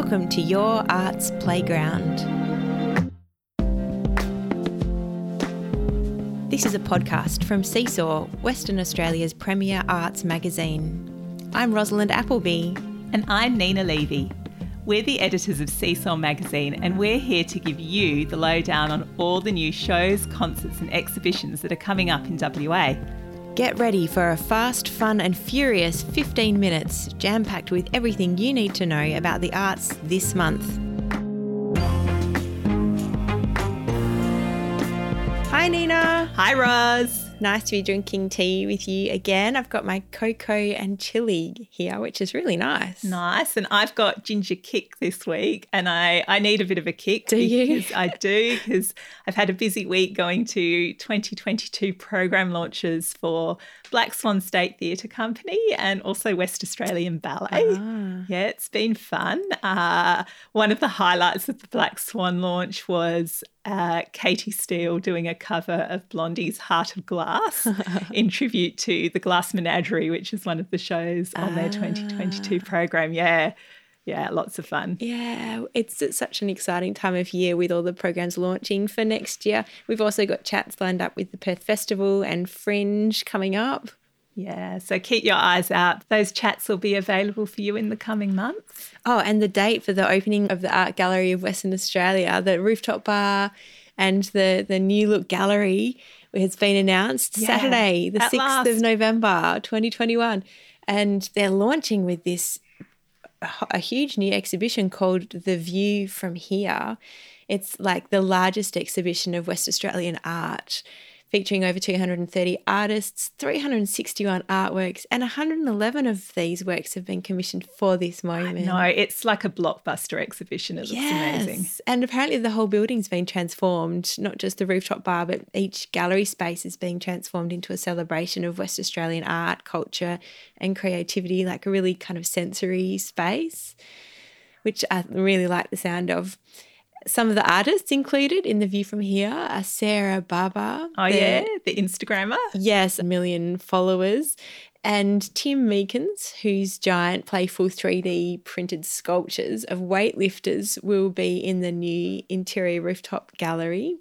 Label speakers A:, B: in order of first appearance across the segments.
A: Welcome to Your Arts Playground. This is a podcast from Seesaw, Western Australia's premier arts magazine. I'm Rosalind Appleby.
B: And I'm Nina Levy. We're the editors of Seesaw magazine, and we're here to give you the lowdown on all the new shows, concerts, and exhibitions that are coming up in WA.
A: Get ready for a fast, fun, and furious 15 minutes, jam packed with everything you need to know about the arts this month. Hi, Nina.
B: Hi, Roz.
A: Nice to be drinking tea with you again. I've got my cocoa and chili here, which is really nice.
B: Nice. And I've got ginger kick this week, and I, I need a bit of a kick.
A: Do you?
B: I do, because I've had a busy week going to 2022 program launches for Black Swan State Theatre Company and also West Australian Ballet.
A: Ah.
B: Yeah, it's been fun. Uh, one of the highlights of the Black Swan launch was uh, Katie Steele doing a cover of Blondie's Heart of Glass in tribute to the Glass Menagerie, which is one of the shows on their 2022 program. Yeah, yeah, lots of fun.
A: Yeah, it's it's such an exciting time of year with all the programs launching for next year. We've also got chats lined up with the Perth Festival and Fringe coming up.
B: Yeah, so keep your eyes out. Those chats will be available for you in the coming months.
A: Oh, and the date for the opening of the Art Gallery of Western Australia, the rooftop bar and the, the new look gallery has been announced
B: Yeah,
A: Saturday, the 6th
B: last.
A: of November, 2021. And they're launching with this a huge new exhibition called The View from Here. It's like the largest exhibition of West Australian art, featuring over 230 artists, 361 artworks, and 111 of these works have been commissioned for this moment.
B: No, it's like a blockbuster exhibition. It looks amazing.
A: And apparently the whole building's been transformed, not just the rooftop bar, but each gallery space is being transformed into a celebration of West Australian art, culture, and creativity, like a really kind of sensory space, which I really like the sound of. Some of the artists included in the view from here are Sarah Baba.
B: Oh,
A: the-
B: yeah, the Instagrammer.
A: Yes, a million followers. And Tim Meekins, whose giant, playful 3D printed sculptures of weightlifters will be in the new interior rooftop gallery.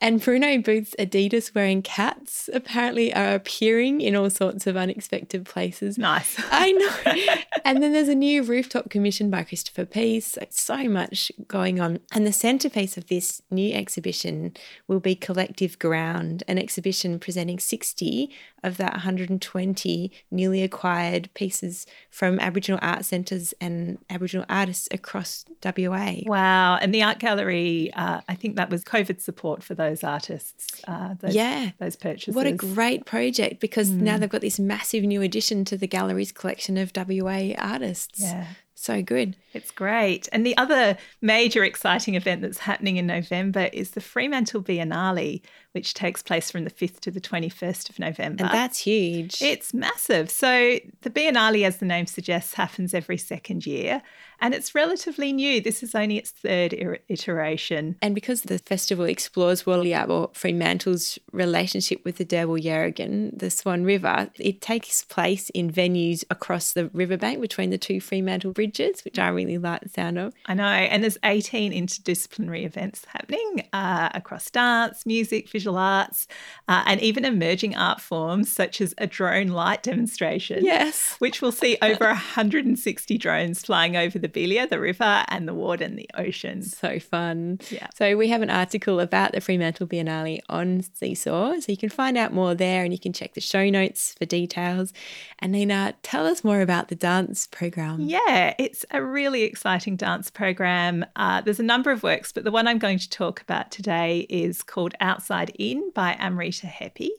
A: And Bruno Booth's Adidas wearing cats apparently are appearing in all sorts of unexpected places.
B: Nice.
A: I know. and then there's a new rooftop commission by Christopher Pease. So much going on. And the centerpiece of this new exhibition will be Collective Ground, an exhibition presenting 60 of the 120 newly acquired pieces from Aboriginal art centres and Aboriginal artists across WA.
B: Wow. And the art gallery, uh, I think that was COVID support for those artists. Uh, those,
A: Yeah.
B: Those purchases.
A: What a great project because now they've got this massive new addition to the gallery's collection of WA artists.
B: Yeah.
A: So good.
B: It's great. And the other major exciting event that's happening in November is the Fremantle Biennale, which takes place from the 5th to the 21st of November.
A: And that's huge.
B: It's massive. So the Biennale, as the name suggests, happens every second year, and it's relatively new. This is only its third iteration.
A: and because the festival explores Walyalup or Fremantle's relationship with the Derbarl Yerrigan, the Swan River, it takes place in venues across the riverbank between the two Fremantle bridges, which I really like the sound of.
B: I know, and there's 18 interdisciplinary events happening uh, across dance, music, visual arts, uh, and even emerging art forms such as a drone light demonstration.
A: Yes.
B: Which will see over 160 drones flying over the Bilya, the river, and the Ward and the ocean.
A: So fun.
B: Yeah.
A: So we have an article about the Fremantle Biennale on Seesaw. So you can find out more there and you can check the show notes for details. And Nina, tell us more about the dance program.
B: Yeah, it's a really exciting dance program. Uh, there's a number of works, but the one I'm going to talk about today is called Outside In by Amrita Hepi,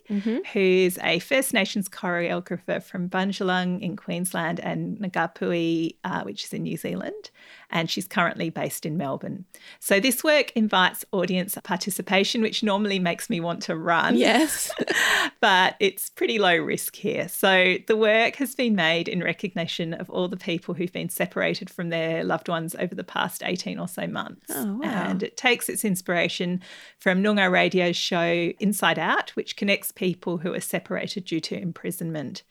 B: who's a First Nations choreographer from Bundjalung in Queensland and Ngapuhi, uh, which is in New Zealand. Zealand and she's currently based in Melbourne. So this work invites audience participation, which normally makes me want to run
A: Yes.
B: but it's pretty low risk here. So the work has been made in recognition of all the people who've been separated from their loved ones over the past 18 or so months.
A: Oh, wow.
B: And it takes its inspiration from Noongar Radio's show Inside Out, which connects people who are separated due to imprisonment.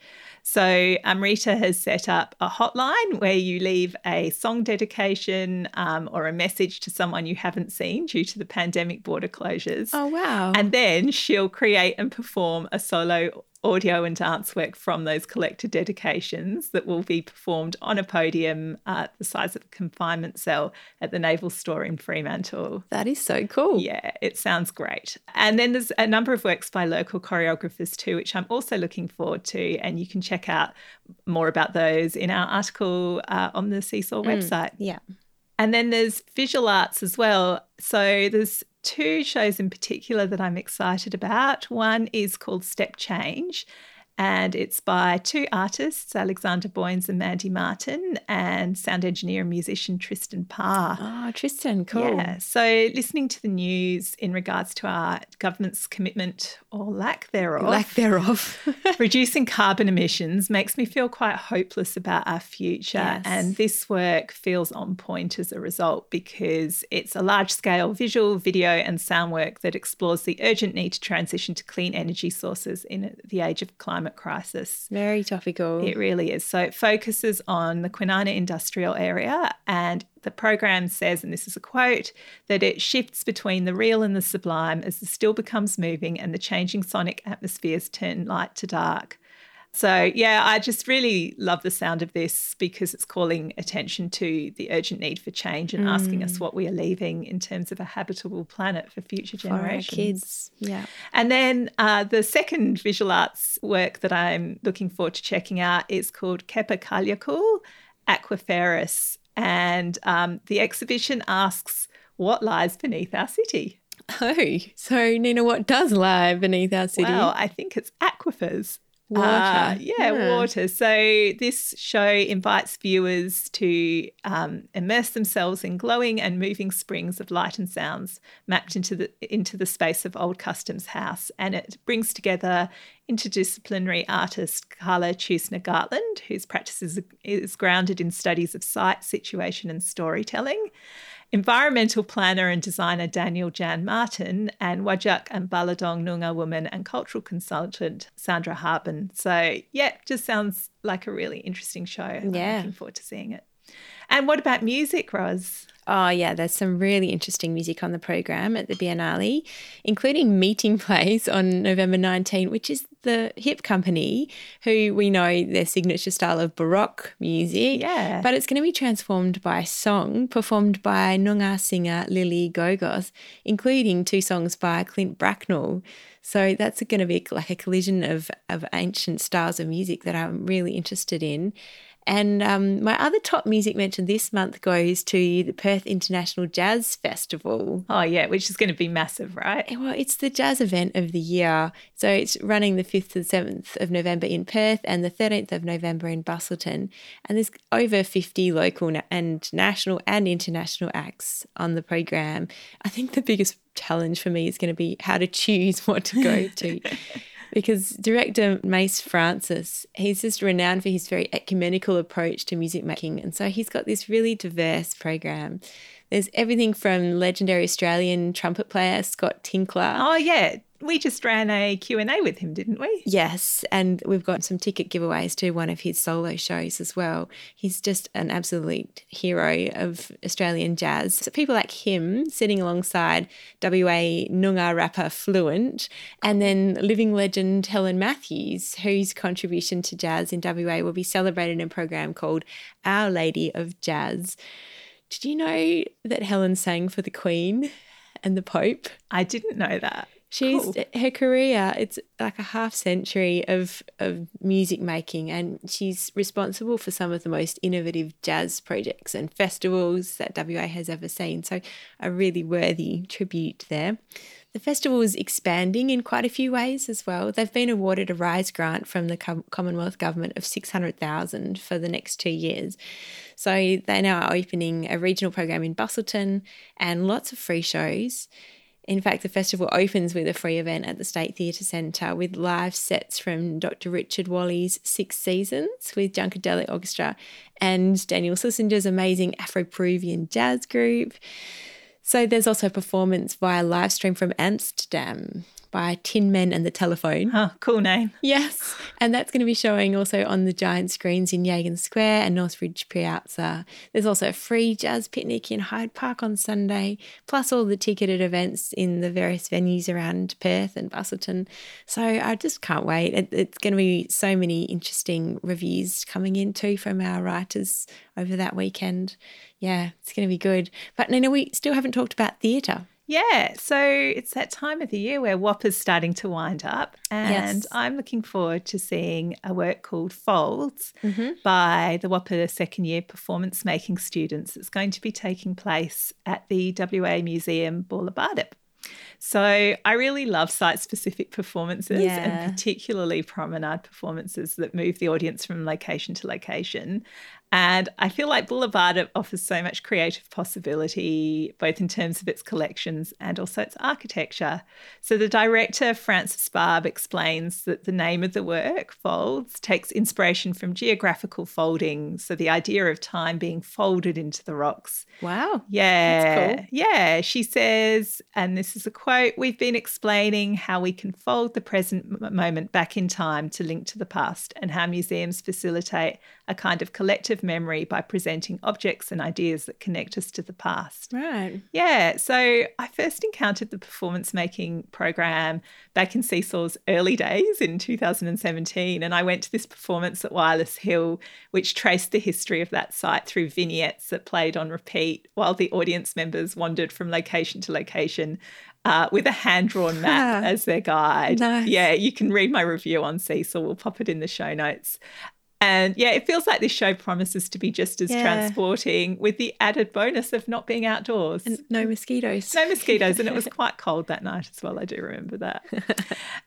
B: So, Amrita has set up a hotline where you leave a song dedication um, or a message to someone you haven't seen due to the pandemic border closures.
A: Oh, wow.
B: And then she'll create and perform a solo audio and dance work from those collected dedications that will be performed on a podium uh, the size of a confinement cell at the Naval Store in Fremantle.
A: That is so cool.
B: Yeah, it sounds great. And then there's a number of works by local choreographers too, which I'm also looking forward to. And you can check out more about those in our article uh, on the Seesaw mm, website.
A: Yeah.
B: And then there's visual arts as well. So there's two shows in particular that I'm excited about. One is called Step Change, and it's by two artists, Alexander Boynes and Mandy Martin, and sound engineer and musician Tristan Parr.
A: Oh, Tristan, cool.
B: Yeah. So, listening to the news in regards to our government's commitment or lack thereof,
A: lack thereof,
B: reducing carbon emissions makes me feel quite hopeless about our future. Yes. And this work feels on point as a result because it's a large scale visual, video, and sound work that explores the urgent need to transition to clean energy sources in the age of climate climate crisis.
A: Very topical.
B: It really is. So it focuses on the Kwinana industrial area and the program says, and this is a quote, that it shifts between the real and the sublime as the still becomes moving and the changing sonic atmospheres turn light to dark. So, yeah, I just really love the sound of this because it's calling attention to the urgent need for change and mm. asking us mm. what we are leaving in terms of a habitable planet for future generations.
A: For our kids, yeah.
B: And then uh, the second visual arts work that I'm looking forward to checking out is called Kepa Kalyakul Aquiferous. And um, the exhibition asks what lies beneath our city.
A: Oh, so Nina, what does lie beneath our city?
B: Well, I think it's aquifers.
A: Water. Uh,
B: yeah, yeah, water. So this show invites viewers to um, immerse themselves in glowing and moving springs of light and sounds mapped into the into the space of Old Customs House, and it brings together interdisciplinary artist Carla Chusner Gartland, whose practice is, is grounded in studies of sight, situation, and storytelling environmental planner and designer Daniel Jan Martin, and Whadjuk and Baladong Noongar woman and cultural consultant Sandra Harbin. So, yeah, just sounds like a really interesting show. Yeah. I'm looking forward to seeing it. And what about music, Roz?
A: Oh, yeah, there's some really interesting music on the program at the Biennale, including Meeting Place on November 19, which is the Hip Company, who we know their signature style of Baroque music.
B: Yeah.
A: But it's going to be transformed by song performed by Noongar singer Lily Gogos, including two songs by Clint Bracknell. So that's going to be like a collision of, of ancient styles of music that I'm really interested in. And um, my other top music mention this month goes to the Perth International Jazz Festival.
B: Oh, yeah, which is going to be massive, right?
A: Well, it's the jazz event of the year. So it's running the 5th to the 7th of November in Perth and the 13th of November in Busselton. And there's over 50 local and national and international acts on the program. I think the biggest challenge for me is going to be how to choose what to go to. because director Mace Francis, he's just renowned for his very ecumenical approach to music making. And so he's got this really diverse program. There's everything from legendary Australian trumpet player Scott Tinkler.
B: Oh, yeah we just ran a Q&A with him, didn't we?
A: Yes, and we've got some ticket giveaways to one of his solo shows as well. He's just an absolute hero of Australian jazz. So people like him sitting alongside WA Noongar rapper Fluent and then living legend Helen Matthews, whose contribution to jazz in WA will be celebrated in a program called Our Lady of Jazz. Did you know that Helen sang for the Queen and the Pope?
B: I didn't know that.
A: She's cool. her career. It's like a half century of of music making, and she's responsible for some of the most innovative jazz projects and festivals that WA has ever seen. So, a really worthy tribute there. The festival is expanding in quite a few ways as well. They've been awarded a RISE grant from the Commonwealth Government of 600,000 for the next two years. So they now are opening a regional program in Busselton and lots of free shows. In fact, the festival opens with a free event at the State Theatre Centre with live sets from Dr. Richard Walley's Six Seasons with Junkadelic Orchestra and Daniel Schlesinger's amazing Afro Peruvian jazz group. So there's also a performance via live stream from Amsterdam by Tin Men and the Telephone.
B: Oh, cool name.
A: Yes. And that's going to be showing also on the giant screens in Yagan Square and Northbridge Piazza. Uh, there's also a free jazz picnic in Hyde Park on Sunday, plus all the ticketed events in the various venues around Perth and Busselton. So I just can't wait. It, it's going to be so many interesting reviews coming in too from our writers over that weekend. Yeah, it's going to be good. But Nina, we still haven't talked about theatre.
B: Yeah, so it's that time of the year where WAAPA's starting to wind up, and
A: Yes.
B: I'm looking forward to seeing a work called Folds
A: Mm-hmm.
B: by the WAAPA second year performance making students. It's going to be taking place at the WA Museum Boola Bardip. So I really love site specific performances
A: Yeah.
B: and particularly promenade performances that move the audience from location to location. And I feel like Boola Bardip offers so much creative possibility, both in terms of its collections and also its architecture. So the director, Francis Barb, explains that the name of the work, Folds, takes inspiration from geographical folding. So the idea of time being folded into the rocks.
A: Wow.
B: Yeah.
A: cool.
B: Yeah. She says, and this is a quote We've been explaining how we can fold the present moment back in time to link to the past and how museums facilitate a kind of collective memory by presenting objects and ideas that connect us to the past.
A: Right.
B: Yeah, so I first encountered the performance making program back in Seesaw's early days in 2017. And I went to this performance at Wireless Hill, which traced the history of that site through vignettes that played on repeat while the audience members wandered from location to location. Uh, with a hand drawn map as their guide.
A: nice.
B: Yeah, you can read my review on Seesaw. We'll pop it in the show notes. And yeah, it feels like this show promises to be just as
A: Yeah.
B: transporting with the added bonus of not being outdoors.
A: And no mosquitoes.
B: no mosquitoes, and it was quite cold that night as well. I do remember that.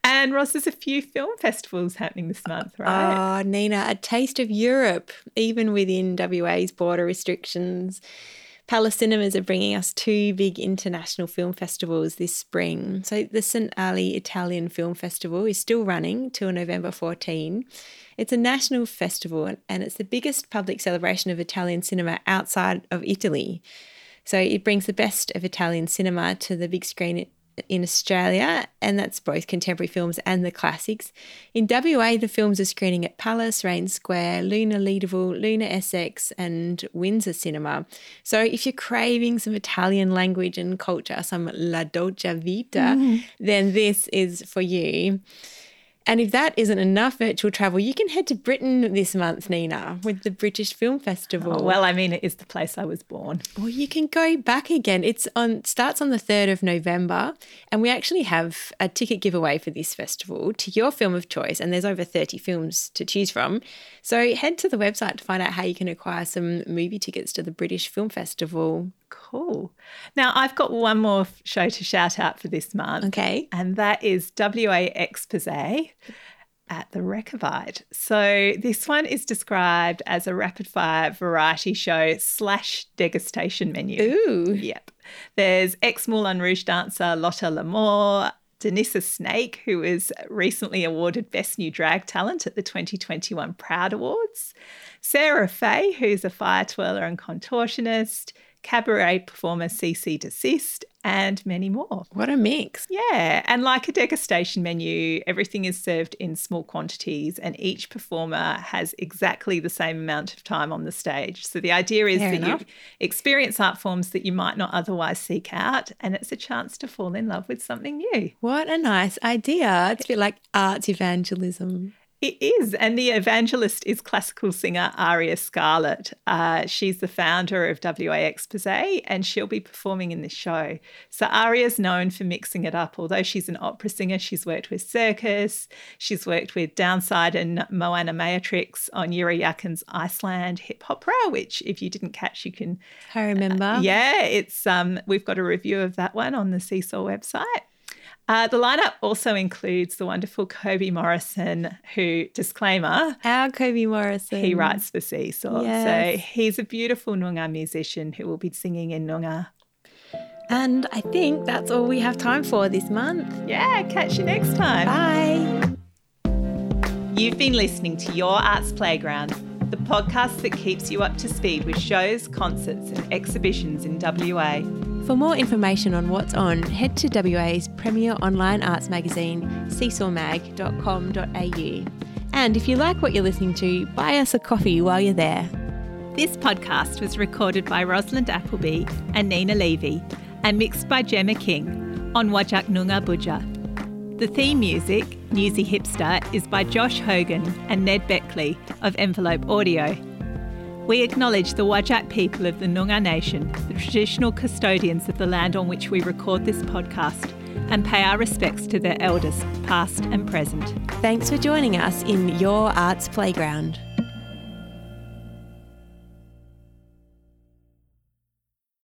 B: and Roz, there's a few film festivals happening this month, right?
A: Oh, Nina, a taste of Europe, even within WA's border restrictions. Palace Cinemas are bringing us two big international film festivals this spring. So, the St. Ali Italian Film Festival is still running till November 14. It's a national festival and it's the biggest public celebration of Italian cinema outside of Italy. So, it brings the best of Italian cinema to the big screen in Australia, and that's both contemporary films and the classics. In WA, the films are screening at Palace, Raine Square, Luna Leederville, Luna Essex, and Windsor Cinema. So if you're craving some Italian language and culture, some La Dolce Vita, mm. then this is for you. And if that isn't enough virtual travel, you can head to Britain this month, Nina, with the British Film Festival.
B: Oh, well, I mean, it is the place I was born.
A: Well, you can go back again. It's on starts on the 3rd of November and we actually have a ticket giveaway for this festival to your film of choice and there's over 30 films to choose from. So head to the website to find out how you can acquire some movie tickets to the British Film Festival.
B: Cool. Now, I've got one more show to shout out for this month.
A: Okay.
B: and that is WA Expose at the Rechabite. So this one is described as a rapid fire variety show slash degustation menu.
A: Ooh.
B: Yep. There's ex Moulin Rouge dancer Lotta Lamour, Denissa Snake, who was recently awarded Best New Drag Talent at the 2021 Proud Awards, Sarah Fay, who's a fire twirler and contortionist, cabaret performer CC Desist, and many more.
A: What a mix.
B: Yeah, and like a degustation menu, everything is served in small quantities, and each performer has exactly the same amount of time on the stage. So the idea is
A: Fair
B: that
A: enough.
B: you experience art forms that you might not otherwise seek out, and it's a chance to fall in love with something new.
A: What a nice idea. It's a bit like arts evangelism.
B: It is. And the evangelist is classical singer Aria Scarlett. Uh, she's the founder of WA Expose and she'll be performing in this show. So Aria's known for mixing it up. Although she's an opera singer, she's worked with Circus, she's worked with Downside and Moana Matrix on Yirra Yaakin's Iceland hip opera, which if you didn't catch, you can
A: I remember.
B: yeah, it's um we've got a review of that one on the Seesaw website. Uh, the lineup also includes the wonderful Kobi Morrison, who, disclaimer,
A: Our Kobi Morrison.
B: he writes for Seesaw. So he's a beautiful Noongar musician who will be singing in Noongar.
A: And I think that's all we have time for this month.
B: Yeah, catch you next time.
A: Bye.
B: You've been listening to Your Arts Playground, the podcast that keeps you up to speed with shows, concerts, and exhibitions in WA.
A: For more information on what's on, head to WA's premier online arts magazine, seesawmag.com.au. And if you like what you're listening to, buy us a coffee while you're there.
B: This podcast was recorded by Rosalind Appleby and Nina Levy and mixed by Gemma King on Whadjuk Noongar Boodja. The theme music, Newsy Hipster, is by Josh Hogan and Ned Beckley of Envelope Audio. We acknowledge the Whadjuk people of the Noongar Nation, the traditional custodians of the land on which we record this podcast, and pay our respects to their elders, past and present.
A: Thanks for joining us in Your Arts Playground.